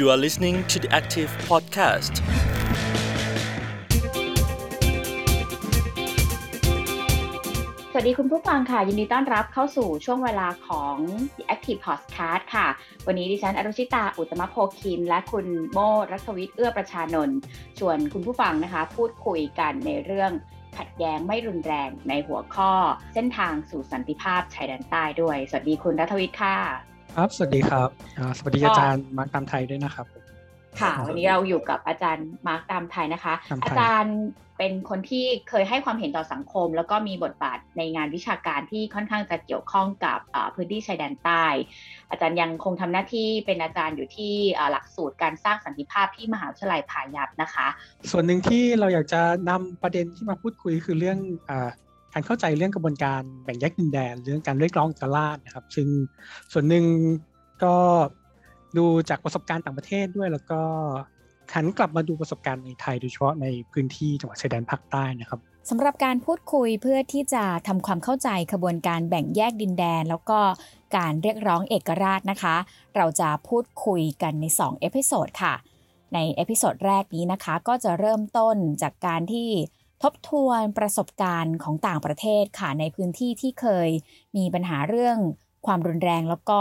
You are listening to the Active Podcast. สวัสดีคุณผู้ฟังค่ะ ยินดีต้อนรับเข้าสู่ช่วงเวลาของ The Active Podcast ค่ะ วันนี้ดิฉันอรุชิตา อุตมะโพคิน และคุณโมรัศวิทย์เอื้อประชานนท์ชวนคุณผู้ฟังนะคะ พูดคุยกันในเรื่องขัดแย้งไม่รุนแรงในหัวข้อ เส้นทางสู่สันติภาพชายแดนใต้ด้วย สวัสดีคุณรัฐวิทย์ค่ะ ครับ สวัสดีครับอ่าสวัสดีอาจารย์มาร์คตามไทยด้วยนะครับผมค่ะ วันนี้เราอยู่กับอาจารย์มาร์คตามไทยนะคะตามไทยอาจารย์เป็นคนที่เคยให้ความเห็นต่อสังคม แล้วก็มีบทบาทในงานวิชาการที่ค่อนข้างจะเกี่ยวข้องกับอ่าพื้นที่ชายแดนใต้ อาจารย์ยังคงทำหน้าที่เป็นอาจารย์อยู่ที่อ่าหลักสูตรการสร้างสันติภาพที่มหาวิทยาลัยพายัพนะคะ ส่วนหนึ่งที่เราอยากจะนำประเด็นที่มาพูดคุยคือเรื่องอา การเข้าใจเรื่องกระบวนการแบ่งแยกดินแดน เรื่องการเรียกร้องเอกราชนะครับ ซึ่งส่วนหนึ่งก็ดูจากประสบการณ์ต่างประเทศด้วย แล้วก็หันกลับมาดูประสบการณ์ในไทยโดยเฉพาะในพื้นที่จังหวัดชายแดนภาคใต้นะครับสำหรับการพูดคุยเพื่อที่จะทำความเข้าใจขบวนการแบ่งแยกดินแดน แล้วก็การเรียกร้องเอกราชนะคะ เราจะพูดคุยกันใน2เอพิโซดค่ะ ในเอพิโซดแรกนี้นะคะ ก็จะเริ่มต้นจากการที่ ทบทวนประสบการณ์ของต่างประเทศค่ะในพื้นที่ที่เคยมีปัญหาเรื่องความรุนแรงแล้วก็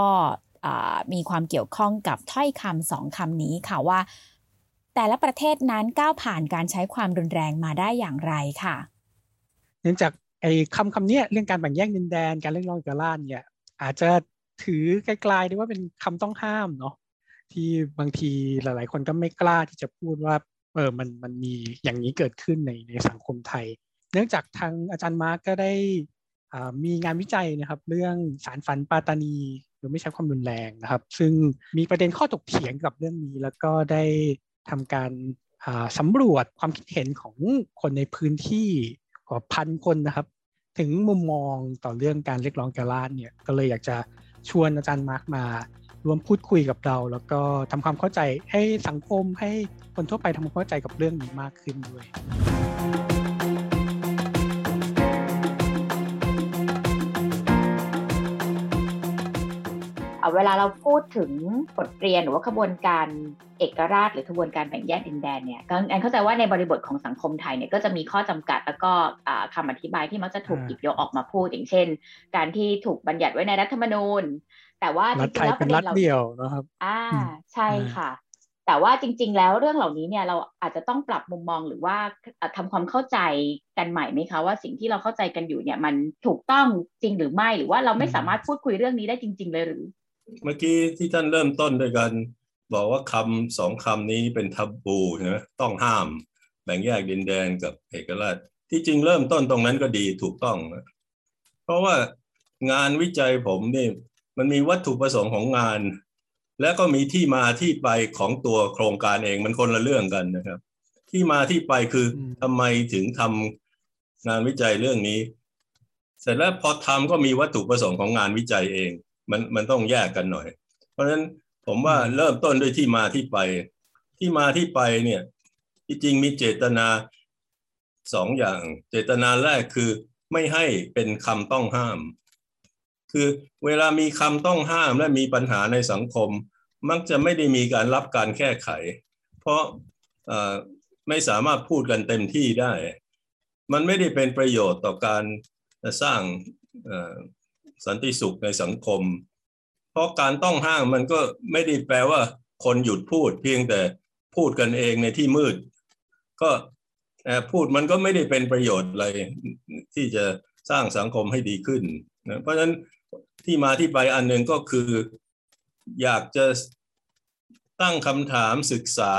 มีความเกี่ยวข้องกับถ้อยคำสองคำนี้ค่ะว่า แต่ละประเทศนั้นก้าวผ่านการใช้ความรุนแรงมาได้อย่างไรค่ะ เนื่องจากไอ้คำคำเนี้ยเรื่องการแบ่งแยกดินแดนการเรียกร้องเอกราชเนี่ยอาจจะถือไกลๆได้ว่าเป็นคำต้องห้ามเนาะที่บางทีหลาย ๆ คนก็ไม่กล้าที่จะพูดว่า ออมันมันมีอย่างนี้เกิดขึ้นในในสังคมไทย เนื่องจากทางอาจารย์มาร์กก็ได้มีงานวิจัยนะครับ เรื่องสานฝันปาตานีโดยไม่ใช้ความรุนแรงนะครับ ซึ่งมีประเด็นข้อถกเถียงกับเรื่องนี้ แล้วก็ได้ทำการอ่าสำรวจความคิดเห็นของคนในพื้นที่กว่าพันคนนะครับ ถึงมุมมองต่อเรื่องการเรียกร้องเอกราชเนี่ยก็เลยอยากจะชวนอาจารย์มาร์กมา ร่วมพูดคุยกับเรา แล้วก็ทำความเข้าใจให้สังคมให้คนทั่วไปทำความเข้าใจกับเรื่องนี้มากขึ้นด้วยเอาเวลาเราพูดถึงบทเรียนหรือว่าขบวนการเอกราชหรือขบวนการแบ่งแยกดินแดนเนี่ยก็อันเข้าใจว่าในบริบทของสังคมไทยเนี่ยก็จะมีข้อจำกัดแล้วก็อ่าคำอธิบายที่มักจะถูกหยิบยกออกมาพูดอย่างเช่น การที่ถูกบัญญัติไว้ในรัฐธรรมนูญ แต่ว่าจรัฐริไทงๆยแล้วปเป็นระเด็รัฐนเราเดียวนะครับ อ่าอืมใช่อ่าค่ะ แต่ว่าจริง ๆ แล้วเรื่องเหล่านี้เนี่ยเราอาจจะต้องปรับมุมมองหรือว่าอะทำความเข้าใจกันใหม่ไหมคะว่าสิ่งที่เราเข้าใจกันอยู่เนี่ย มันถูกต้องจริงหรือไม่หรือว่าเราไม่สามารถพูดคุยเรื่องนี้ได้จริง ๆ เลยหรือ เมื่อกี้ที่ท่านเริ่มต้นด้วยกัน บอกว่าคำสองคำนี้เป็นทับบูใช่ไหมต้องห้ามแบ่งแยกดินแดนกับเอกราช ที่จริงเริ่มต้นตรงนั้นก็ดีถูกต้องนะเพราะว่างานวิจัยผมนี่ มันมีวัตถุประสงค์ของงาน และก็มีที่มาที่ไปของตัวโครงการเองมันคนละเรื่องกันนะครับ ที่มาที่ไปคืออมทำไมถึงทำงานวิจัยเรื่องนี้ เสร็จแล้วพอทำก็มีวัตถุประสงค์ของงานวิจัยเอง มันมันต้องแยกกันหน่อย เพราะฉะนั้นผมว่าเริ่มต้นด้วยที่มาที่ไป ที่มาที่ไปเนี่ยที่จริงมีเจตนาสองอย่าง เจตนาแรกคือไม่ให้เป็นคำต้องห้าม คือเวลามีคำต้องห้ามและมีปัญหาในสังคม มักจะไม่ได้มีการรับการแก้ไข เพราะไม่สามารถพูดกันเต็มที่ได้ มันไม่ได้เป็นประโยชน์ต่อการสร้างสันติสุขในสังคม เพราะการต้องห้ามมันก็ไม่ได้แปลว่า คนหยุดพูดเพียงแต่พูดกันเองในที่มืด ก็พูดมันก็ไม่ได้เป็นประโยชน์อะไรที่จะสร้างสังคมให้ดีขึ้นนะเพราะฉะนั้น ที่มาที่ไปอันหนึ่งก็คือ อยากจะตั้งคำถามศึกษา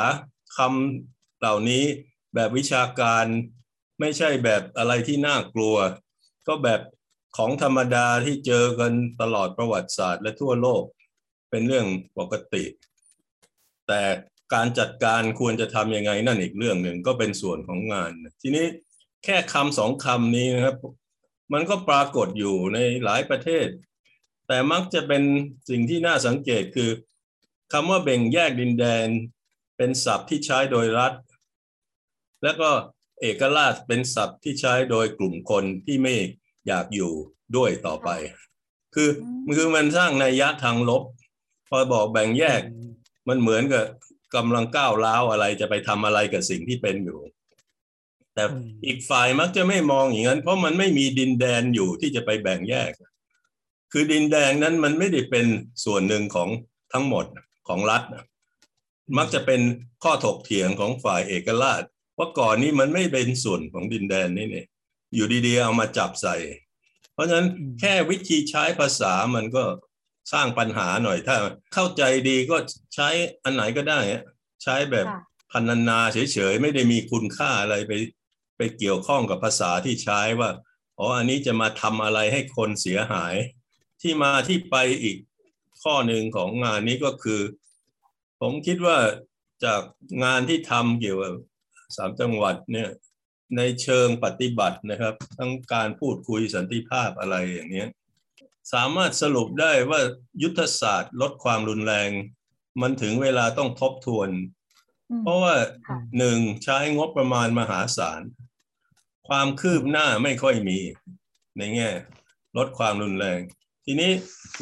คำเหล่านี้แบบวิชาการไม่ใช่แบบอะไรที่น่ากลัว ก็แบบของธรรมดาที่เจอกันตลอดประวัติศาสตร์และทั่วโลกเป็นเรื่องปกติ แต่การจัดการควรจะทำยังไงนั่นอีกเรื่องหนึ่งก็เป็นส่วนของงาน ทีนี้แค่คำสองคำนี้นะครับ มันก็ปรากฏอยู่ในหลายประเทศ แต่มักจะเป็นสิ่งที่น่าสังเกตคือคำว่าแบ่งแยกดินแดน เป็นศัพท์ที่ใช้โดยรัฐ แล้วก็เอกราชเป็นศัพท์ที่ใช้โดยกลุ่มคนที่ไม่อยากอยู่ด้วยต่อไป คือคือมันสร้างนัยยะทางลบ พอบอกแบ่งแยกมันเหมือนกับกำลังก้าวร้าวอะไรจะไปทำอะไรกับสิ่งที่เป็นอยู่ แต่อืมอีกฝ่ายมักจะไม่มองอย่างนั้น เพราะมันไม่มีดินแดนอยู่ที่จะไปแบ่งแยก คือดินแดนนั้นมันไม่ได้เป็นส่วนหนึ่งของทั้งหมดของรัฐนะมักจะเป็นข้อถกเถียงของฝ่ายเอกราชว่าก่อนนี้มันไม่เป็นส่วนของดินแดนนี่เนี่ยอยู่ดีๆเอามาจับใส่ เพราะฉะนั้นอืมแค่วิธีใช้ภาษามันก็สร้างปัญหาหน่อยถ้าเข้าใจดีก็ใช้อันไหนก็ได้อะใช้แบบค่ะพันนานาเฉยๆ ไม่ได้มีคุณค่าอะไรไป ไปเกี่ยวข้องกับภาษาที่ใช้ว่าอ๋ออันนี้จะมาทำอะไรให้คนเสียหาย ที่มาที่ไปอีกข้อหนึ่งของงานนี้ก็คือ ผมคิดว่าจากงานที่ทำเกี่ยวกับสามจังหวัดเนี่ยในเชิงปฏิบัตินะครับ ทั้งการพูดคุยสันติภาพอะไรอย่างเนี้ยสามารถสรุปได้ว่ายุทธศาสตร์ลดความรุนแรง มันถึงเวลาต้องทบทวนอืมเพราะว่าค่ะหนึ่งใช้งบประมาณมหาศาล ความคืบหน้าไม่ค่อยมี ในแง่ ลดความรุนแรง ทีนี้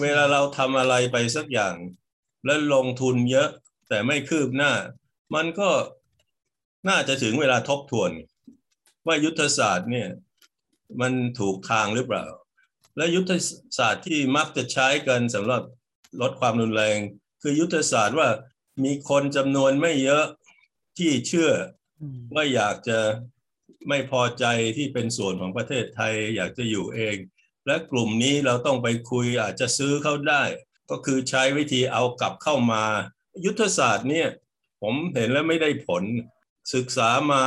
เวลาเราทำอะไรไปสักอย่าง แล้วลงทุนเยอะ แต่ไม่คืบหน้า มันก็น่าจะถึงเวลาทบทวน ว่ายุทธศาสตร์เนี่ยมันถูกทางหรือเปล่า และยุทธศาสตร์ที่มักจะใช้กันสำหรับลดความรุนแรง คือยุทธศาสตร์ว่ามีคนจำนวนไม่เยอะที่เชื่ออืมว่าอยากจะไม่พอใจที่เป็นส่วนของประเทศไทย อยากจะอยู่เอง และกลุ่มนี้เราต้องไปคุยอาจจะซื้อเขาได้ ก็คือใช้วิธีเอากลับเข้ามา ยุทธศาสตร์เนี่ยผมเห็นแล้วไม่ได้ผล ศึกษามา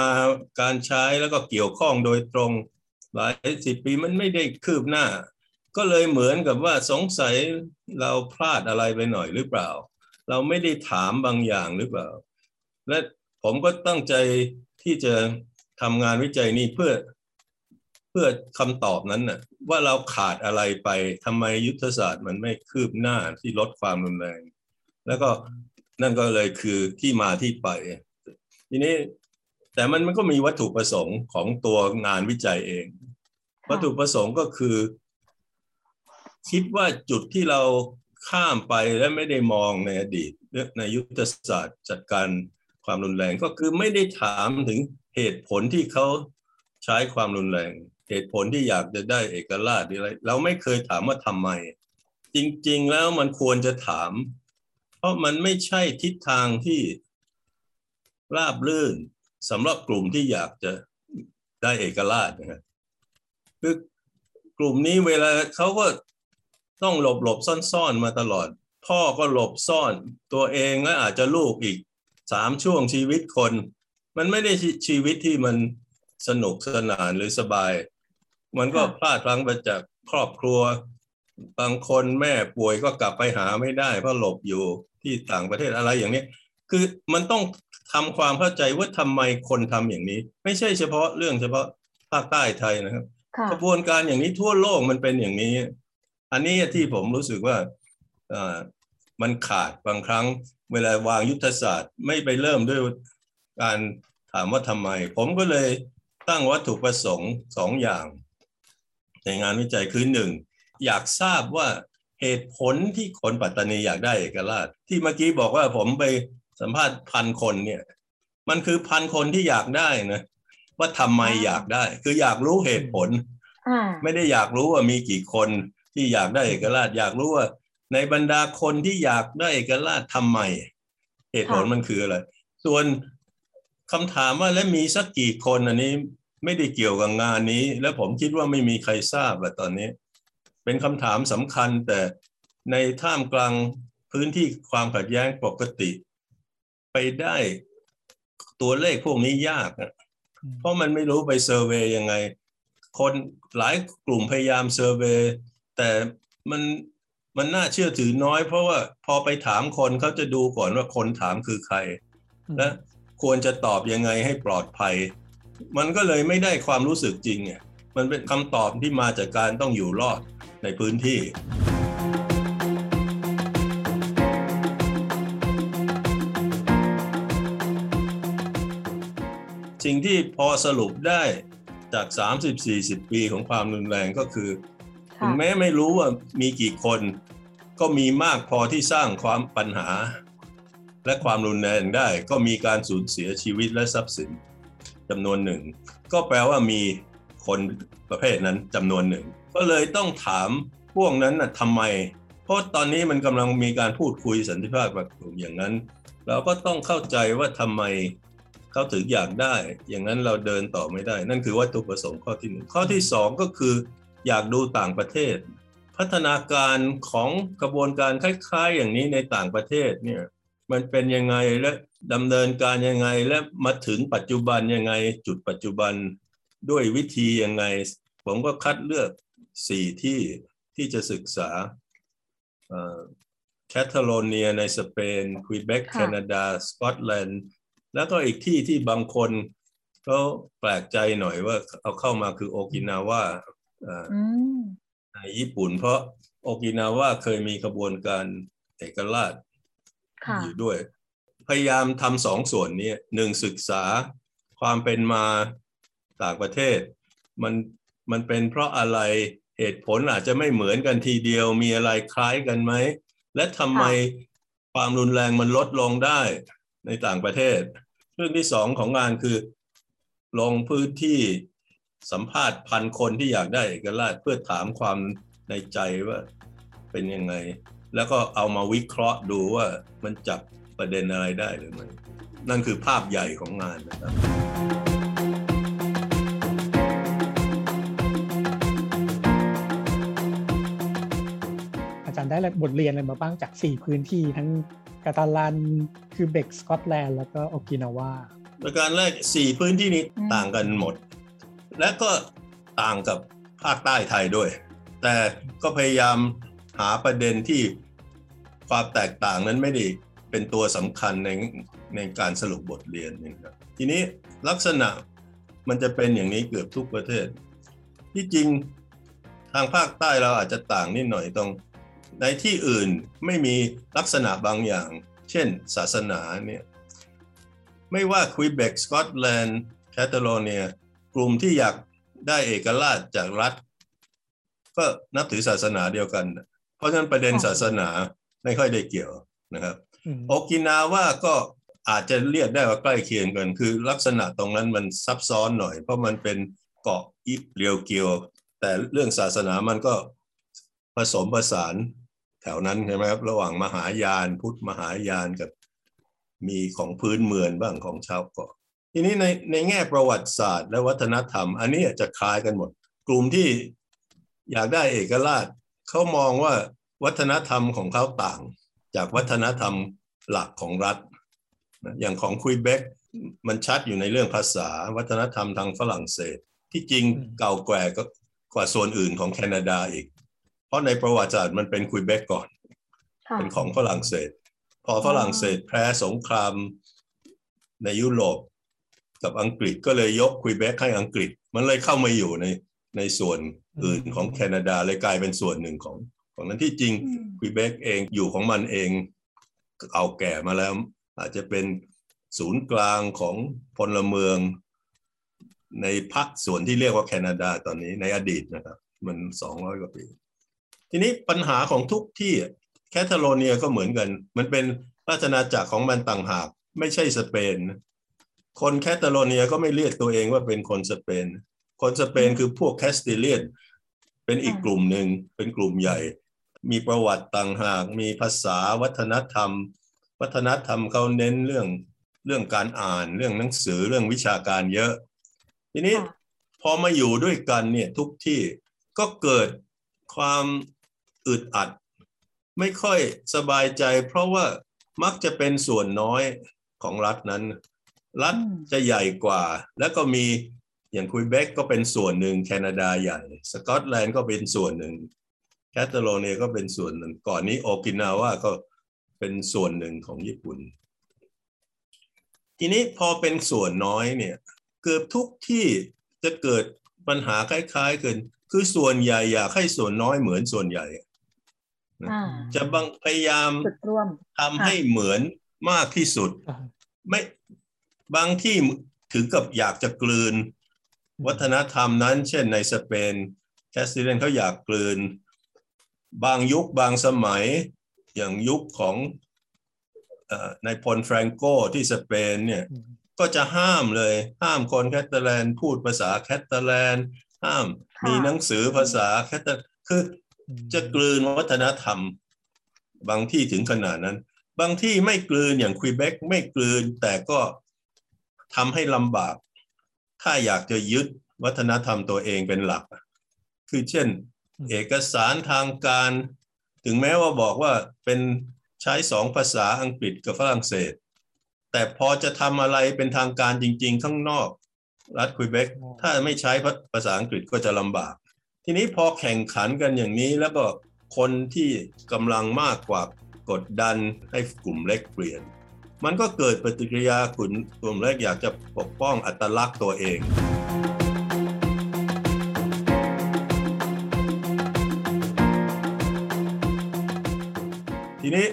การใช้แล้วก็เกี่ยวข้องโดยตรงหลายสิบปีมันไม่ได้คืบหน้า ก็เลยเหมือนกับว่าสงสัยเราพลาดอะไรไปหน่อยหรือเปล่า เราไม่ได้ถามบางอย่างหรือเปล่า และผมก็ตั้งใจที่จะทำงานวิจัยนี้เพื่อ เพื่อคำตอบนั้นน่ะว่าเราขาดอะไรไปทำไมยุทธศาสตร์มันไม่คืบหน้าที่ลดความรุนแรง แล้วก็นั่นก็เลยคือที่มาที่ไป ทีนี้แต่มันมันก็มีวัตถุประสงค์ของตัวงานวิจัยเอง วัตถุประสงค์ก็คือ คิดว่าจุดที่เราข้ามไปและไม่ได้มองในอดีตในยุทธศาสตร์จัดการความรุนแรงก็คือไม่ได้ถามถึงเหตุผลที่เขาใช้ความรุนแรง เหตุผลที่อยากจะได้เอกราชหรือะไรเราไม่เคยถามว่าทำไม จริง ๆ แล้วมันควรจะถาม เพราะมันไม่ใช่ทิศทางที่ราบรื่นสำหรับกลุ่มที่อยากจะได้เอกราชนะครับคือกลุ่มนี้เวลาเขาก็ต้องหลบหลบซ่อนซ่อนๆมาตลอด พ่อก็หลบซ่อนตัวเองและอาจจะลูกอีกสามช่วงชีวิตคน มันไม่ได้ชีวิตที่มันสนุกสนานหรือสบาย มันก็ค่ะพลาดพลั้งไปจากครอบครัว บางคนแม่ป่วยก็กลับไปหาไม่ได้ เพราะหลบอยู่ที่ต่างประเทศอะไรอย่างนี้คือมันต้องทำความเข้าใจว่าทำไมคนทำอย่างนี้ ไม่ใช่เฉพาะเรื่องเฉพาะภาคใต้ไทยนะครับค่ะกระบวนการอย่างนี้ทั่วโลกมันเป็นอย่างนี้ อันนี้ที่ผมรู้สึกว่าเอ่อมันขาดบางครั้งเวลาวางยุทธศาสตร์ ไม่ไปเริ่มด้วยการถามว่าทำไม ผมก็เลยตั้งวัตถุประสงค์สองอย่าง ในงานวิจัยคือหนึ่งอยากทราบว่าเหตุผลที่คนปัตตานีอยากได้เอกราช ที่เมื่อกี้บอกว่าผมไปสัมภาษณ์พันคนเนี่ยมันคือพันคนที่อยากได้นะว่าทำไมอยากได้ คืออยากรู้เหตุผลอ่าไม่ได้อยากรู้ว่ามีกี่คนที่อยากได้เอกราช อยากรู้ว่า ในบรรดาคนที่อยากได้เอกราชทำไม เหตุผลค่ะมันคืออะไร ส่วนคำถามว่าแล้วมีสักกี่คนอันนี้ ไม่ได้เกี่ยวกับงานนี้ และผมคิดว่าไม่มีใครทราบอะตอนนี้ เป็นคำถามสำคัญแต่ในท่ามกลางพื้นที่ความขัดแย้งปกติ ไปได้ตัวเลขพวกนี้ยากอะเพราะมันไม่รู้ไปเซอร์เวย์ยังไง คนหลายกลุ่มพยายามเซอร์เวย์แต่มันมันน่าเชื่อถือน้อย เพราะว่าพอไปถามคนเขาจะดูก่อนว่าคนถามคือใคร และควรจะตอบยังไงให้ปลอดภัย มันก็เลยไม่ได้ความรู้สึกจริงอะมันเป็นคำตอบที่มาจากการต้องอยู่รอดในพื้นที่สิ่งที่พอสรุปได้จาก 30-40 ปีของความรุนแรงก็คือถึค่ะงแม้ไม่รู้ว่ามีกี่คน ก็มีมากพอที่สร้างความปัญหา และความรุนแรงได้ก็มีการสูญเสียชีวิตและทรัพย์สิน จำนวนหนึ่ง ก็แปลว่ามีคนประเภทนั้นจำนวนหนึ่ง ก็เลยต้องถามพวกนั้นนะทำไม เพราะตอนนี้มันกำลังมีการพูดคุยสันติภาพแบบกลุ่มอย่างนั้น เราก็ต้องเข้าใจว่าทำไมเขาถึงอยากได้ อย่างนั้นเราเดินต่อไม่ได้ นั่นคือวัตถุประสงค์ข้อที่หนึ่งข้อที่สองก็คืออยากดูต่างประเทศ พัฒนาการของกระบวนการคล้ายๆ อย่างนี้ในต่างประเทศเนี่ย มันเป็นยังไงและดำเนินการยังไงและมาถึงปัจจุบันยังไง จุดปัจจุบันด้วยวิธียังไง ผมก็คัดเลือกสี่ที่ที่จะศึกษาแคทาโลเนียในสเปนควีเบกแคนาดา สกอตแลนด์ แล้วก็อีกที่ที่บางคนเขาแปลกใจหน่อยว่าเอาเข้ามาคือโอกินาวาในญี่ปุ่น เพราะโอกินาวาเคยมีกระบวนการเอกราช อยู่ด้วย พยายามทำสองส่วนนี้หนึ่งศึกษาความเป็นมาต่างประเทศ มันมันเป็นเพราะอะไรเหตุผลอาจจะไม่เหมือนกันทีเดียวมีอะไรคล้ายกันไหม และทำไมความรุนแรงมันลดลงได้ในต่างประเทศ เรื่องที่สองของงานคือ ลงพื้นที่สัมภาษณ์พันคนที่อยากได้เอกราชเพื่อถามความในใจว่าเป็นยังไง แล้วก็เอามาวิเคราะห์ดูว่ามันจับประเด็นอะไรได้หรือไม่นั่นคือภาพใหญ่ของงานนะครับอาจารย์ได้บทเรียนอะไรมาบ้างจาก 4 พื้นที่ทั้งกาตาลันคือเบกสกอตแลนด์แล้วก็โอกินาวาประการแรกสี่พื้นที่นี้ต่างกันหมด และก็ต่างกับภาคใต้ไทยด้วย แต่ก็พยายาม หาประเด็นที่ความแตกต่างนั้นไม่ได้เป็นตัวสำคัญในในการสรุปบทเรียนนะครับทีนี้ลักษณะมันจะเป็นอย่างนี้เกือบทุกประเทศ ที่จริงทางภาคใต้เราอาจจะต่างนิดหน่อยตรงในที่อื่นไม่มีลักษณะบางอย่าง เช่นศาสนาเนี่ยไม่ว่าควีเบกสกอตแลนด์แคตาโลเนียกลุ่มที่อยากได้เอกราชจากรัฐ ก็นับถือศาสนาเดียวกัน เพราะฉะนั้นประเด็นศาสนาไม่ค่อยได้เกี่ยวนะครับโอกินาว่าก็อาจจะเรียกได้ว่าใกล้เคียงกัน คือลักษณะตรงนั้นมันซับซ้อนหน่อย เพราะมันเป็นเกาะอิเรียวเกียว แต่เรื่องศาสนามันก็ผสมผสานแถวนั้นใช่ไหมครับระหว่างมหายานพุทธมหายานกับมีของพื้นเมืองบ้างของชาวเกาะ ทีนี้ในในแง่ประวัติศาสตร์และวัฒนธรรม อันนี้จะคล้ายกันหมด กลุ่มที่อยากได้เอกราช เขามองว่าวัฒนธรรมของเขาต่าง จากวัฒนธรรมหลักของรัฐ อย่างของคุยเบกมันชัดอยู่ในเรื่องภาษาวัฒนธรรมทางฝรั่งเศส ที่จริงเก่าแก่กว่าส่วนอื่นของแคนาดาอีก เพราะในประวัติศาสตร์มันเป็นคุยเบกก่อน เป็นของฝรั่งเศส พอฝรั่งเศสแพ้สงครามในยุโรปกับอังกฤษก็เลยยกคุยเบกให้อังกฤษ มันเลยเข้ามาอยู่ใน ในส่วนอื่นของแคนาดาเลยกลายเป็นส่วนหนึ่งของของนั้นที่จริงคุยเบกเองอยู่ของมันเองเอาแก่มาแล้ว อาจจะเป็นศูนย์กลางของพลเมือง ในพักส่วนที่เรียกว่าแคนาดาตอนนี้ในอดีตนะครับ มันสองร้อยกว่าปี ทีนี้ปัญหาของทุกที่แคทาโลเนียก็เหมือนกัน มันเป็นราชอาณาจักรของมันต่างหาก ไม่ใช่สเปน คนแคทาโลเนียก็ไม่เรียกตัวเองว่าเป็นคนสเปน คนสเปนคือพวกแคสติเลียน เป็นอีกกลุ่มหนึ่งเป็นกลุ่มใหญ่ มีประวัติต่างหาก มีภาษาวัฒนธรรม วัฒนธรรมเขาเน้นเรื่องเรื่องการอ่านเรื่องหนังสือเรื่องวิชาการเยอะ ทีนี้พอมาอยู่ด้วยกันเนี่ยทุกที่ก็เกิดความอึดอัด ไม่ค่อยสบายใจ เพราะว่ามักจะเป็นส่วนน้อยของรัฐนั้น รัฐจะใหญ่กว่า แล้วก็มี อย่างคุยเบกก็เป็นส่วนหนึ่งแคนาดาใหญ่ สกอตแลนด์ก็เป็นส่วนหนึ่ง แคตาโลเนียก็เป็นส่วนหนึ่ง ก่อนนี้โอกินาว่าก็เป็นส่วนหนึ่งของญี่ปุ่น ทีนี้พอเป็นส่วนน้อยเนี่ย เกือบทุกที่จะเกิดปัญหาคล้ายๆกันคือส่วนใหญ่อยากให้ส่วนน้อยเหมือนส่วนใหญ่ จะบังพยายามทำให้เหมือนมากที่สุด ไม่บางที่ถึงกับอยากจะกลืน วัฒนธรรมนั้น เช่นในสเปนแคสติเลนเขาอยากกลืน บางยุคบางสมัยอย่างยุคของในพลแฟรงโกที่สเปนเนี่ยก็จะห้ามเลยห้ามคนแคตาลันพูดภาษาแคตาลันห้ามมีหนังสือภาษาแคตาคือจะกลืนวัฒนธรรม บางที่ถึงขนาดนั้น บางที่ไม่กลืนอย่างควีเบกไม่กลืนแต่ก็ทำให้ลำบาก ถ้าอยากจะยึดวัฒนธรรมตัวเองเป็นหลัก คือเช่น เอกสารทางการ ถึงแม้ว่าบอกว่าเป็นใช้สองภาษาอังกฤษกับฝรั่งเศส แต่พอจะทำอะไรเป็นทางการจริง ๆ ข้างนอก รัฐควีเบกถ้าไม่ใช้ภาษาอังกฤษก็จะลำบาก ทีนี้พอแข่งขันกันอย่างนี้แล้วก็คนที่กำลังมากกว่ากดดันให้กลุ่มเล็กเปลี่ยน มันก็เกิดปฏิกิริยากลุ่มกลุ่มเล็กอยากจะปกป้องอัตลักษณ์ตัวเองทีนี้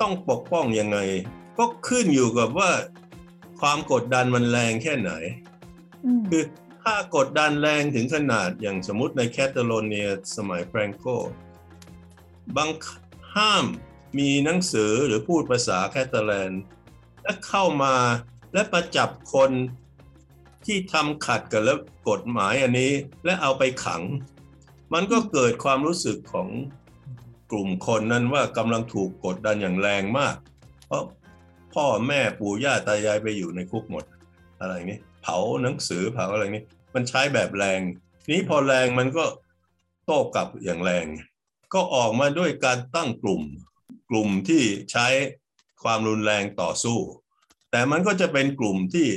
ต้องปกป้องยังไง ก็ขึ้นอยู่กับว่าความกดดันมันแรงแค่ไหน คือถ้ากดดันแรงถึงขนาดอย่างสมมติในแคตาโลเนียสมัยแฟรงโกบังห้ามมีหนังสือหรือพูดภาษาแคตาลัน และเข้ามาและประจับคนที่ทำขัดกับแล้วกฎหมายอันนี้ และเอาไปขัง มันก็เกิดความรู้สึกของกลุ่มคนนั้นว่ากำลังถูกกดดันอย่างแรงมาก เพราะพ่อแม่ปู่ย่าตายายไปอยู่ในคุกหมดอะไรนี้เผาหนังสือเผาอะไรนี้ มันใช้แบบแรง นี้พอแรงมันก็โต้กลับอย่างแรง ก็ออกมาด้วยการตั้งกลุ่ม กลุ่มที่ใช้ ความรุนแรงต่อสู้ แต่มันก็จะเป็นกลุ่มที่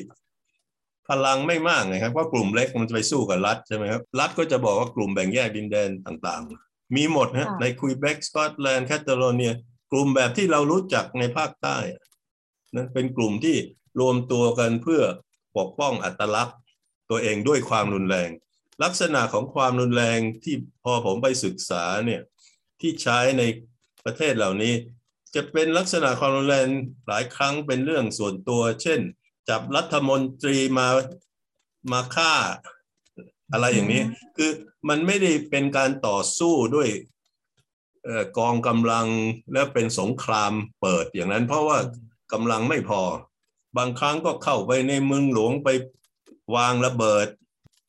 พลังไม่มากนะครับเพราะกลุ่มเล็กมันจะไปสู้กับรัฐใช่ไหมครับรัฐก็จะบอกว่ากลุ่มแบ่งแยกดินแดนต่างๆ มีหมดนะในคุยเบกสกอตแลนด์แคตาโลเนียกลุ่มแบบที่เรารู้จักในภาคใต้นั้นเป็นกลุ่มที่รวมตัวกันเพื่อปกป้องอัตลักษณ์ตัวเองด้วยความรุนแรง ลักษณะของความรุนแรงที่พอผมไปศึกษาเนี่ยที่ใช้ในประเทศเหล่านี้ จะเป็นลักษณะความรุนแรงหลายครั้งเป็นเรื่องส่วนตัว เช่น จับรัฐมนตรีมามาฆ่า อะไรอย่างนี้ คือมันไม่ได้เป็นการต่อสู้ด้วยกองกำลังและเป็นสงครามเปิดอย่างนั้น เพราะว่ากำลังไม่พอ บางครั้งก็เข้าไปในเมืองหลวงไปวางระเบิด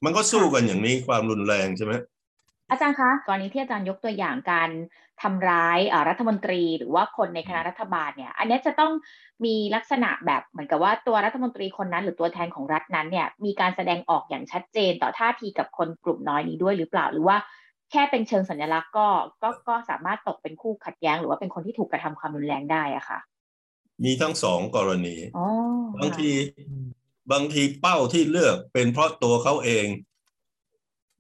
มันก็สู้กันอย่างนี้ความรุนแรงใช่ไหม อาจารย์คะกรณีที่อาจารย์ยกตัวอย่างการทำร้ายรัฐมนตรี หรือว่าคนในคณะรัฐบาลเนี่ย อันนี้จะต้องมีลักษณะแบบเหมือนกับว่าตัวรัฐมนตรีคนนั้น หรือตัวแทนของรัฐนั้นเนี่ยมีการแสดงออกอย่างชัดเจนต่อท่าทีกับคนกลุ่มน้อยนี้ด้วยหรือเปล่าหรือว่าแค่เป็นเชิงสัญลักษณ์ก็ก็ก็สามารถตกเป็นคู่ขัดแย้ง หรือว่าเป็นคนที่ถูกกระทำความรุนแรงได้อะค่ะ มีทั้งสองกรณีบางทีบางทีเป้าที่เลือกเป็นเพราะตัวเขาเอง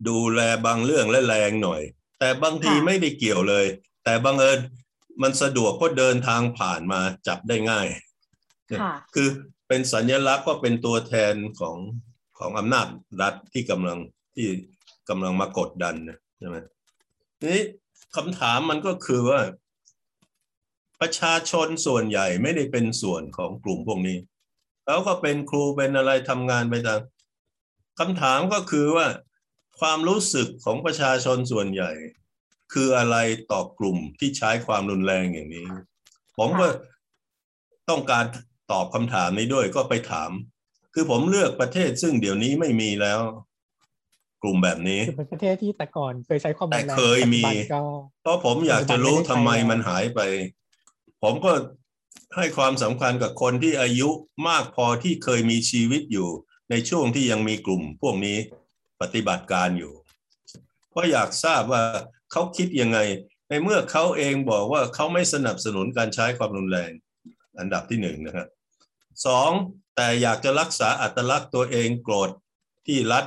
ดูแลบางเรื่องและแรงหน่อย แต่บางทีไม่ได้เกี่ยวเลย แต่บางเอิญมันสะดวกก็เดินทางผ่านมาจับได้ง่าย คือเป็นสัญลักษณ์ก็เป็นตัวแทนของของอำนาจรัฐที่กำลังที่กำลังมากดดันใช่ไหมนี้คำถามมันก็คือว่า ประชาชนส่วนใหญ่ไม่ได้เป็นส่วนของกลุ่มพวกนี้เขาก็เป็นครูเป็นอะไรทำงานไปตามคำถามก็คือว่า ความรู้สึกของประชาชนส่วนใหญ่ คืออะไรต่อกลุ่มที่ใช้ความรุนแรงอย่างนี้ ผมก็ต้องการตอบคำถามนี้ด้วยก็ไปถาม คือผมเลือกประเทศซึ่งเดี๋ยวนี้ไม่มีแล้ว กลุ่มแบบนี้คือเป็นประเทศที่แต่ก่อนเคยใช้ความรุนแรงแต่เคยมี เพราะผมอยากจะรู้ทำไมมันหายไป ผมก็ให้ความสำคัญกับคนที่อายุมากพอที่เคยมีชีวิตอยู่ในช่วงที่ยังมีกลุ่มพวกนี้ ปฏิบัติการอยู่ เพราะอยากทราบว่าเขาคิดยังไง ในเมื่อเขาเองบอกว่าเขาไม่สนับสนุนการใช้ความรุนแรง อันดับที่หนึ่งนะครับสองแต่อยากจะรักษาอัตลักษณ์ตัวเองโกรธที่รัฐ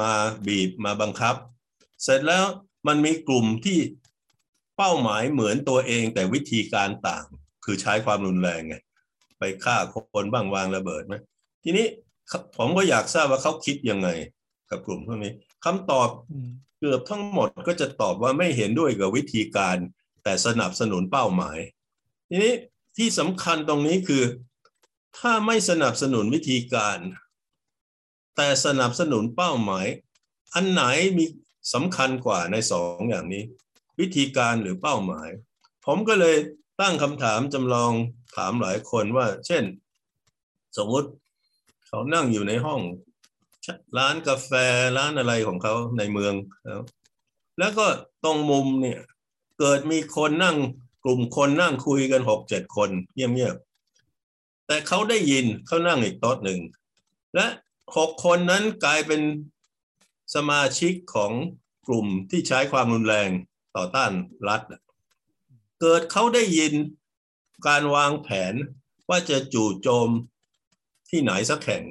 มาบีบมาบังคับ เสร็จแล้วมันมีกลุ่มที่เป้าหมายเหมือนตัวเองแต่วิธีการต่าง คือใช้ความรุนแรงไงไปฆ่าคนบ้างวางระเบิดไหมทีนี้ผมก็อยากทราบว่าเขาคิดยังไง กับกลุ่มพวกนี้คำตอบเกือบทั้งหมดก็จะตอบว่าไม่เห็นด้วยกับวิธีการ แต่สนับสนุนเป้าหมาย ทีนี้ที่สำคัญตรงนี้คือ ถ้าไม่สนับสนุนวิธีการ แต่สนับสนุนเป้าหมาย อันไหนมีสำคัญกว่าในสองอย่างนี้ วิธีการหรือเป้าหมาย ผมก็เลยตั้งคำถามจำลองถามหลายคนว่า เช่น สมมุติเขานั่งอยู่ในห้อง ร้านกาแฟร้านอะไรของเขาในเมืองแล้วแล้วก็ตรงมุมเนี่ย เกิดมีคนนั่งกลุ่มคนนั่งคุยกันหกเจ็ดคนเงียบๆแต่เขาได้ยินเขานั่งอีกโต๊ะหนึ่ง และหกคนนั้นกลายเป็นสมาชิกของกลุ่มที่ใช้ความรุนแรงต่อต้านรัฐ เกิดเขาได้ยินการวางแผนว่าจะจู่โจมที่ไหนสักแห่ง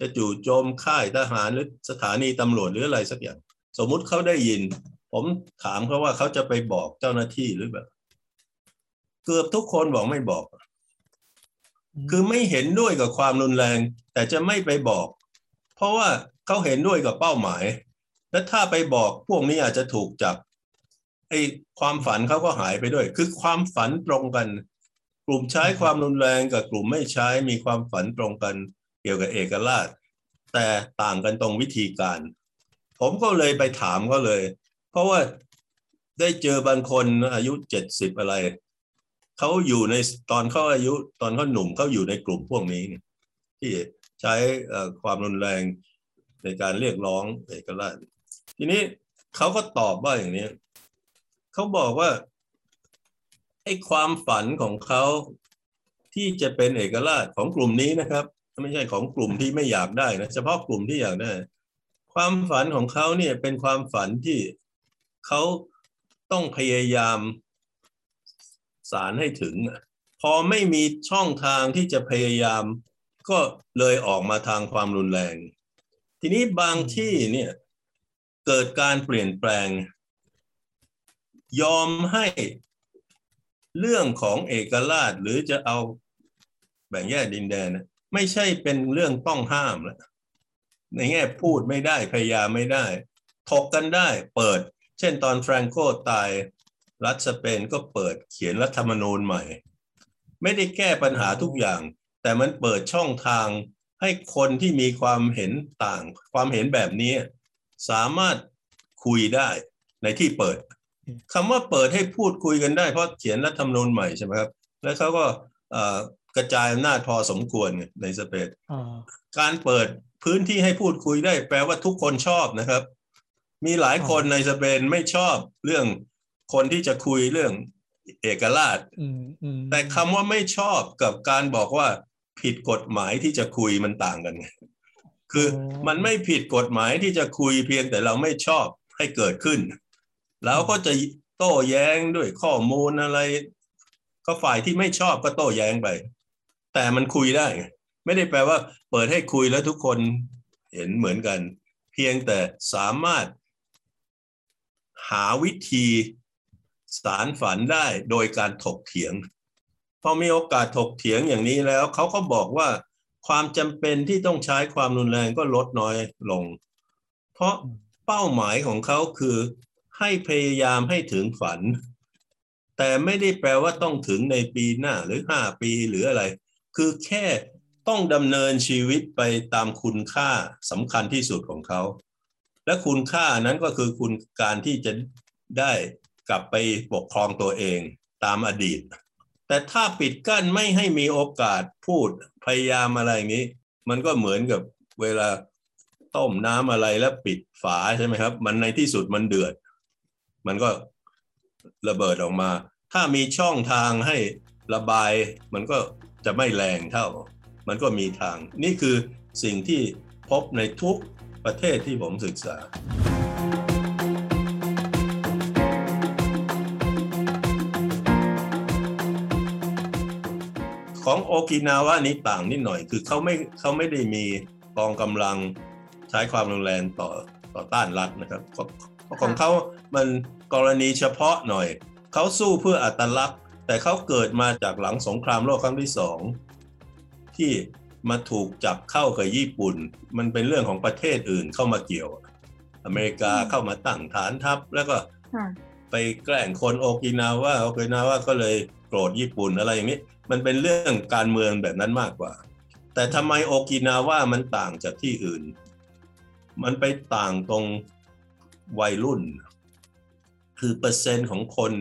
จะจู่โจมค่ายทหารหรือสถานีตำรวจหรืออะไรสักอย่าง สมมุติเขาได้ยิน ผมถามเขาว่าเขาจะไปบอกเจ้าหน้าที่หรือแบบ เกือบทุกคนบอกไม่บอก คือไม่เห็นด้วยกับความรุนแรง แต่จะไม่ไปบอก เพราะว่าเขาเห็นด้วยกับเป้าหมาย และถ้าไปบอกพวกนี้อาจจะถูกจับไอ้ความฝันเขาก็หายไปด้วย คือความฝันตรงกัน กลุ่มใช้ความรุนแรงกับกลุ่มไม่ใช้มีความฝันตรงกัน เกี่ยวกับเอกราช แต่ต่างกันตรงวิธีการ ผมก็เลยไปถามเขาเลย เพราะว่าได้เจอบางคนอายุเจ็ดสิบอะไรเขาอยู่ในตอนเขาอายุตอนเขาหนุ่มเขาอยู่ในกลุ่มพวกนี้ที่ใช้ความรุนแรงในการเรียกร้องเอกราช ทีนี้เขาก็ตอบว่าอย่างนี้เขาบอกว่าไอ้ความฝันของเขาที่จะเป็นเอกราชของกลุ่มนี้นะครับ ไม่ใช่ของกลุ่มที่ไม่อยากได้นะเฉพาะกลุ่มที่อยากได้ ความฝันของเขาเนี่ยเป็นความฝันที่เขาต้องพยายามสารให้ถึง พอไม่มีช่องทางที่จะพยายาม ก็เลยออกมาทางความรุนแรง ทีนี้บางที่เนี่ยเกิดการเปลี่ยนแปลง ยอมให้เรื่องของเอกราชหรือจะเอาแบ่งแยกดินแดน ไม่ใช่เป็นเรื่องต้องห้ามแล้วในแง่พูดไม่ได้พยายามไม่ได้ ถกกันได้เปิด เช่นตอนแฟรงโกตาย รัฐสเปนก็เปิดเขียนรัฐธรรมนูญใหม่ ไม่ได้แก้ปัญหาทุกอย่าง แต่มันเปิดช่องทางให้คนที่มีความเห็นต่าง ความเห็นแบบนี้ สามารถคุยได้ในที่เปิดคำว่าเปิดให้พูดคุยกันได้เพราะเขียนรัฐธรรมนูญใหม่ใช่ไหมครับ แล้วเขาก็ กระจายอำนาจพอสมควรในสเปนการเปิดพื้นที่ให้พูดคุยได้แปลว่าทุกคนชอบนะครับ มีหลายคนในสเปนไม่ชอบเรื่องคนที่จะคุยเรื่องเอกราชแต่คำว่าไม่ชอบกับการบอกว่าผิดกฎหมายที่จะคุยมันต่างกันไงคือมันไม่ผิดกฎหมายที่จะคุยเพียงแต่เราไม่ชอบให้เกิดขึ้น แล้วก็จะโต้แย้งด้วยข้อมูลอะไร ก็ฝ่ายที่ไม่ชอบก็โต้แย้งไป แต่มันคุยได้ไม่ได้แปลว่า เปิดให้คุยแล้วทุกคนเห็นเหมือนกัน เพียงแต่สามารถหาวิธีสารฝันได้โดยการถกเถียงพอมีโอกาสถกเถียงอย่างนี้แล้วเขาก็บอกว่าความจำเป็นที่ต้องใช้ความรุนแรงก็ลดน้อยลง เพราะเป้าหมายของเขาคือให้พยายามให้ถึงฝัน แต่ไม่ได้แปลว่าต้องถึงในปีหน้าหรือห้าปีหรืออะไร คือแค่ต้องดำเนินชีวิตไปตามคุณค่าสำคัญที่สุดของเขา และคุณค่านั้นก็คือคุณการที่จะได้กลับไปปกครองตัวเองตามอดีต แต่ถ้าปิดกั้นไม่ให้มีโอกาสพูดพยายามอะไรนี้ มันก็เหมือนกับเวลาต้มน้ำอะไรแล้วปิดฝาใช่ไหมครับ มันในที่สุดมันเดือด มันก็ระเบิดออกมา ถ้ามีช่องทางให้ระบายมันก็ จะไม่แรงเท่า มันก็มีทาง นี่คือสิ่งที่พบในทุกประเทศที่ผมศึกษา ของโอกินาวานี้ต่างนิดหน่อย คือเขาไม่เขาไม่ได้มีกองกำลังใช้ความรุนแรงต่อต่อต้านรัฐนะครับ ของเขามันกรณีเฉพาะหน่อย เขาสู้เพื่ออัตลักษณ์ แต่เขาเกิดมาจากหลังสงครามโลกครั้งที่สองที่มาถูกจับเข้ากับญี่ปุ่น มันเป็นเรื่องของประเทศอื่นเข้ามาเกี่ยว อเมริกาเข้ามาตั้งฐานทัพ แล้วก็ไปแกล้งคนโอกินาวาโอกินาวาก็เลยโกรธญี่ปุ่นอะไรอย่างนี้ มันเป็นเรื่องการเมืองแบบนั้นมากกว่า แต่ทำไมโอกินาว่ามันต่างจากที่อื่น มันไปต่างตรงวัยรุ่น คือเปอร์เซ็นต์ของคน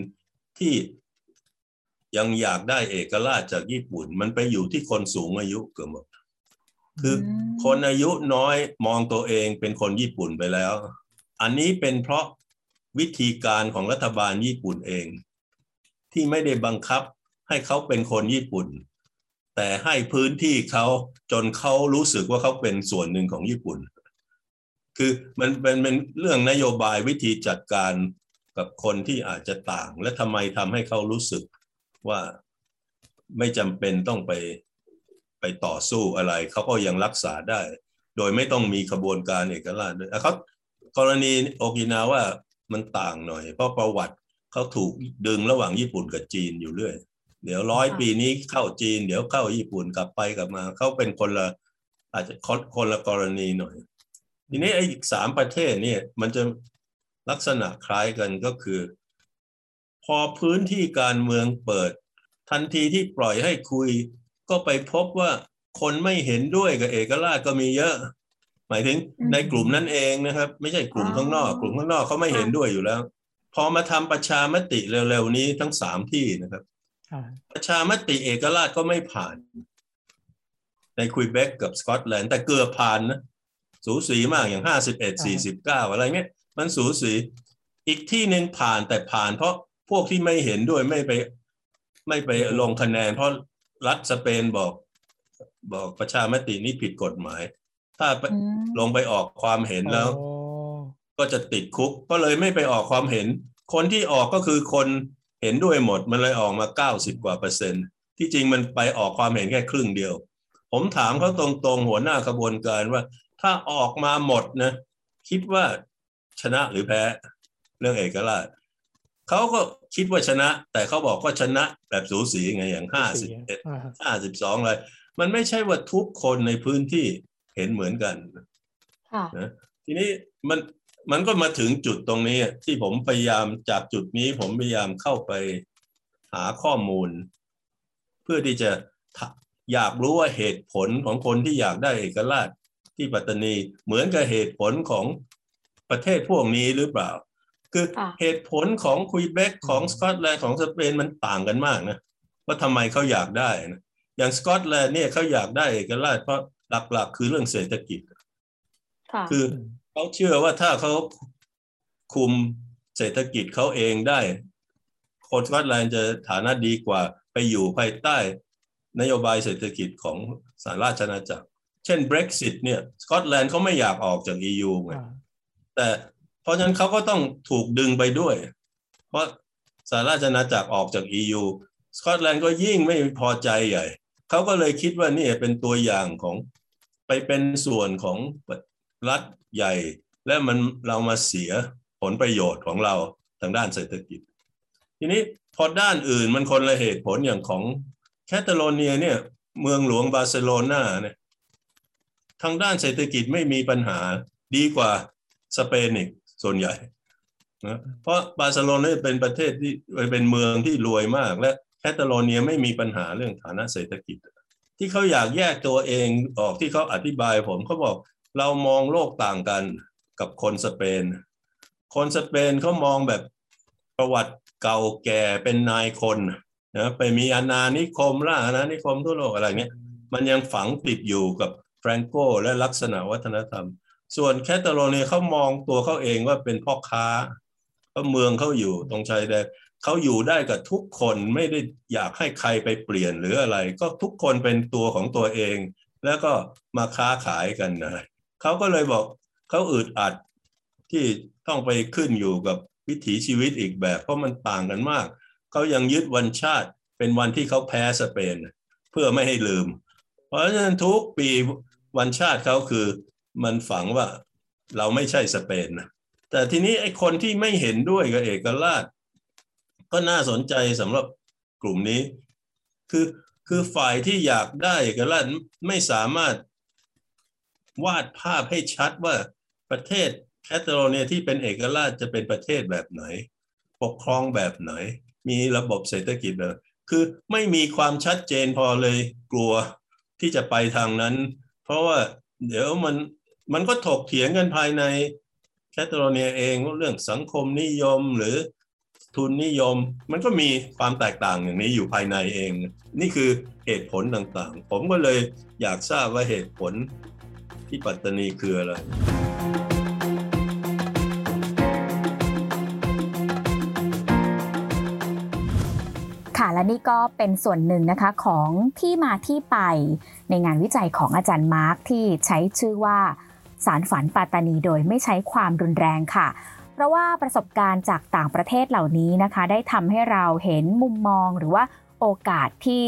ที่ ยังอยากได้เอกราชจากญี่ปุ่น มันไปอยู่ที่คนสูงอายุเกือบหมด คือคนอายุน้อยมองตัวเองเป็นคนญี่ปุ่นไปแล้ว อันนี้เป็นเพราะวิธีการของรัฐบาลญี่ปุ่นเอง ที่ไม่ได้บังคับให้เขาเป็นคนญี่ปุ่น แต่ให้พื้นที่เขาจนเขารู้สึกว่าเขาเป็นส่วนหนึ่งของญี่ปุ่น คือมันเป็นเป็นเรื่องนโยบายวิธีจัดการกับคนที่อาจจะต่าง และทำไมทำให้เขารู้สึก ว่าไม่จำเป็นต้องไปไปต่อสู้อะไร เขาก็ยังรักษาได้ โดยไม่ต้องมีขบวนการเอกราชด้วยเขากรณีโอกินาว่ามันต่างหน่อย เพราะประวัติเขาถูกดึงระหว่างญี่ปุ่นกับจีนอยู่เรื่อย เดี๋ยวร้อยปีนี้เข้าจีน เดี๋ยวเข้าญี่ปุ่นกลับไปกลับมา เขาเป็นคนละอาจจะคนละกรณีหน่อย ทีนี้ไอ้สามประเทศเนี่ยมันจะลักษณะคล้ายกันก็คือ พอพื้นที่การเมืองเปิด ทันทีที่ปล่อยให้คุย ก็ไปพบว่าคนไม่เห็นด้วยกับเอกราชก็มีเยอะ หมายถึงในกลุ่มนั้นเองนะครับ ไม่ใช่กลุ่มข้างนอก กลุ่มข้างนอกเขาไม่เห็นด้วยอยู่แล้ว พอมาทำประชามติเร็วๆนี้ทั้งสามที่นะครับประชามติเอกราชก็ไม่ผ่าน ในคุยเบกกับสกอตแลนด์แต่เกือบผ่านนะสูสีมากอย่างห้าสิบเอ็ดสี่สิบเก้าอะไรเงี้ยมันสูสีอีกที่หนึ่งผ่านแต่ผ่านเพราะ พวกที่ไม่เห็นด้วยไม่ไป ไม่ไปลงคะแนน เพราะรัฐสเปนบอกบอกประชามตินี้ผิดกฎหมาย ถ้าลงไปออกความเห็นแล้ว ก็จะติดคุก ก็เลยไม่ไปออกความเห็น คนที่ออกก็คือคนเห็นด้วยหมดมันเลยออกมาเก้าสิบกว่าเปอร์เซ็นต์ที่จริงมันไปออกความเห็นแค่ครึ่งเดียว ผมถามเขาตรงๆหัวหน้าขบวนการว่า ถ้าออกมาหมดนะ คิดว่าชนะหรือแพ้ เรื่องเอกราช เขาก็คิดว่าชนะ แต่เขาบอกว่าชนะแบบสูสีไงอย่างห้าสิบเอ็ดห้าสิบสองอะไรมันไม่ใช่ว่าทุกคนในพื้นที่เห็นเหมือนกันนะทีนี้มันมันก็มาถึงจุดตรงนี้ที่ผมพยายามจากจุดนี้ผมพยายามเข้าไปหาข้อมูล เพื่อที่จะอยากรู้ว่าเหตุผลของคนที่อยากได้เอกราชที่ปัตตานีเหมือนกับเหตุผลของประเทศพวกนี้หรือเปล่า คือเหตุผลของคุยเบกของสกอตแลนด์ของสเปนมันต่างกันมากนะว่าทำไมเขาอยากได้นะอย่างสกอตแลนด์เนี่ยเขาอยากได้เอกราชเพราะหลักๆ คือเรื่องเศรษฐกิจคือเขาเชื่อว่าถ้าเขาคุมเศรษฐกิจเขาเองได้ คนสกอตแลนด์จะฐานะดีกว่าไปอยู่ภายใต้นโยบายเศรษฐกิจของสหราชอาณาจักร เช่น Brexit เนี่ยสกอตแลนด์เขาไม่อยากออกจาก EU ไงแต่เพ ราะฉะนั้นเขาก็ต้องถูกดึงไปด้วย เพราะสหราชอาณาจักรออกจาก EU สกอตแลนด์ก็ยิ่งไม่พอใจใหญ่ เขาก็เลยคิดว่านี่เป็นตัวอย่างของไปเป็นส่วนของรัฐใหญ่ และมันเรามาเสียผลประโยชน์ของเราทางด้านเศรษฐกิจ ทีนี้พอด้านอื่นมันคนละเหตุผลอย่างของแคตาโลเนียเนี่ยเมืองหลวงบาร์เซโลนาเนี่ยทางด้านเศรษฐกิจไม่มีปัญหาดีกว่าสเปนอีก ส่วนใหญ่นะเพราะบาร์เซโลนาเป็นประเทศที่เป็นเมืองที่รวยมาก และแคตาโลเนียไม่มีปัญหาเรื่องฐานะเศรษฐกิจ ที่เขาอยากแยกตัวเองออกที่เขาอธิบายผมเขาบอกเรามองโลกต่างกันกับคนสเปน คนสเปนเขามองแบบประวัติเก่าแก่เป็นนายคนนะไปมีอาณานิคมล่าอาณานิคมทั่วโลกอะไรเงี้ยมันยังฝังติดอยู่กับแฟรงโกและลักษณะวัฒนธรรม ส่วนแคตาโลเนียเขามองตัวเขาเองว่าเป็นพ่อค้าก็เมืองเขาอยู่ตรงชายแดนเขาอยู่ได้กับทุกคนไม่ได้อยากให้ใครไปเปลี่ยนหรืออะไร ก็ทุกคนเป็นตัวของตัวเอง แล้วก็มาค้าขายกันนะเขาก็เลยบอกเขาอึดอัดที่ต้องไปขึ้นอยู่กับวิถีชีวิตอีกแบบ เพราะมันต่างกันมาก เขายังยึดวันชาติเป็นวันที่เขาแพ้สเปน เพื่อไม่ให้ลืม เพราะฉะนั้นทุกปีวันชาติเขาคือ มันฝังว่าเราไม่ใช่สเปนนะแต่ทีนี้ไอ้คนที่ไม่เห็นด้วยกับเอกราช ก็น่าสนใจสำหรับกลุ่มนี้ คือคือฝ่ายที่อยากได้เอกราชไม่สามารถวาดภาพให้ชัดว่าประเทศแคตาโลเนียที่เป็นเอกราชจะเป็นประเทศแบบไหน ปกครองแบบไหน มีระบบเศรษฐกิจแบบคือไม่มีความชัดเจนพอเลยกลัวที่จะไปทางนั้น เพราะว่าเดี๋ยวมัน มันก็ถกเถียงกันภายในแคตาโลเนียเองเรื่องสังคมนิยมหรือทุนนิยม มันก็มีความแตกต่างอย่างนี้อยู่ภายในเอง นี่คือเหตุผลต่างๆ ผมก็เลยอยากทราบว่าเหตุผลที่ปัตตานีคืออะไรค่ะและนี่ก็เป็นส่วนหนึ่งนะคะของที่มาที่ไปในงานวิจัยของอาจารย์มาร์กที่ใช้ชื่อว่า สารฝันปัตตานีโดยไม่ใช้ความรุนแรงค่ะ เพราะว่าประสบการณ์จากต่างประเทศเหล่านี้นะคะ ได้ทำให้เราเห็นมุมมองหรือว่าโอกาสที่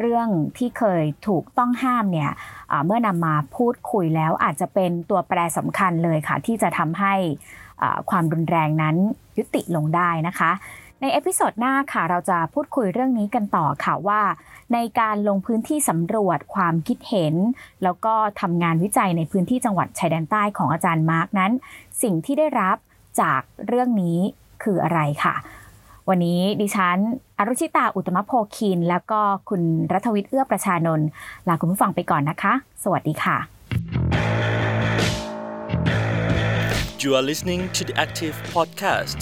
เรื่องที่เคยถูกต้องห้ามเนี่ยเมื่อนำมาพูดคุยแล้วอาจจะเป็นตัวแปรสำคัญเลยค่ะ ที่จะทำให้ความรุนแรงนั้นยุติลงได้นะคะ ในเอพิโซดหน้าค่ะเราจะพูดคุยเรื่องนี้กันต่อค่ะว่า ในการลงพื้นที่สำรวจความคิดเห็น แล้วก็ทำงานวิจัยในพื้นที่จังหวัดชายแดนใต้ของอาจารย์มาร์กนั้น สิ่งที่ได้รับจากเรื่องนี้คืออะไรค่ะ วันนี้ดิฉันอรุชิตาอุตมะโพคิน แล้วก็คุณรัฐวิทย์เอื้อประชานนท์ลาคุณผู้ฟังไปก่อนนะคะ สวัสดีค่ะ You are listening to the Active Podcast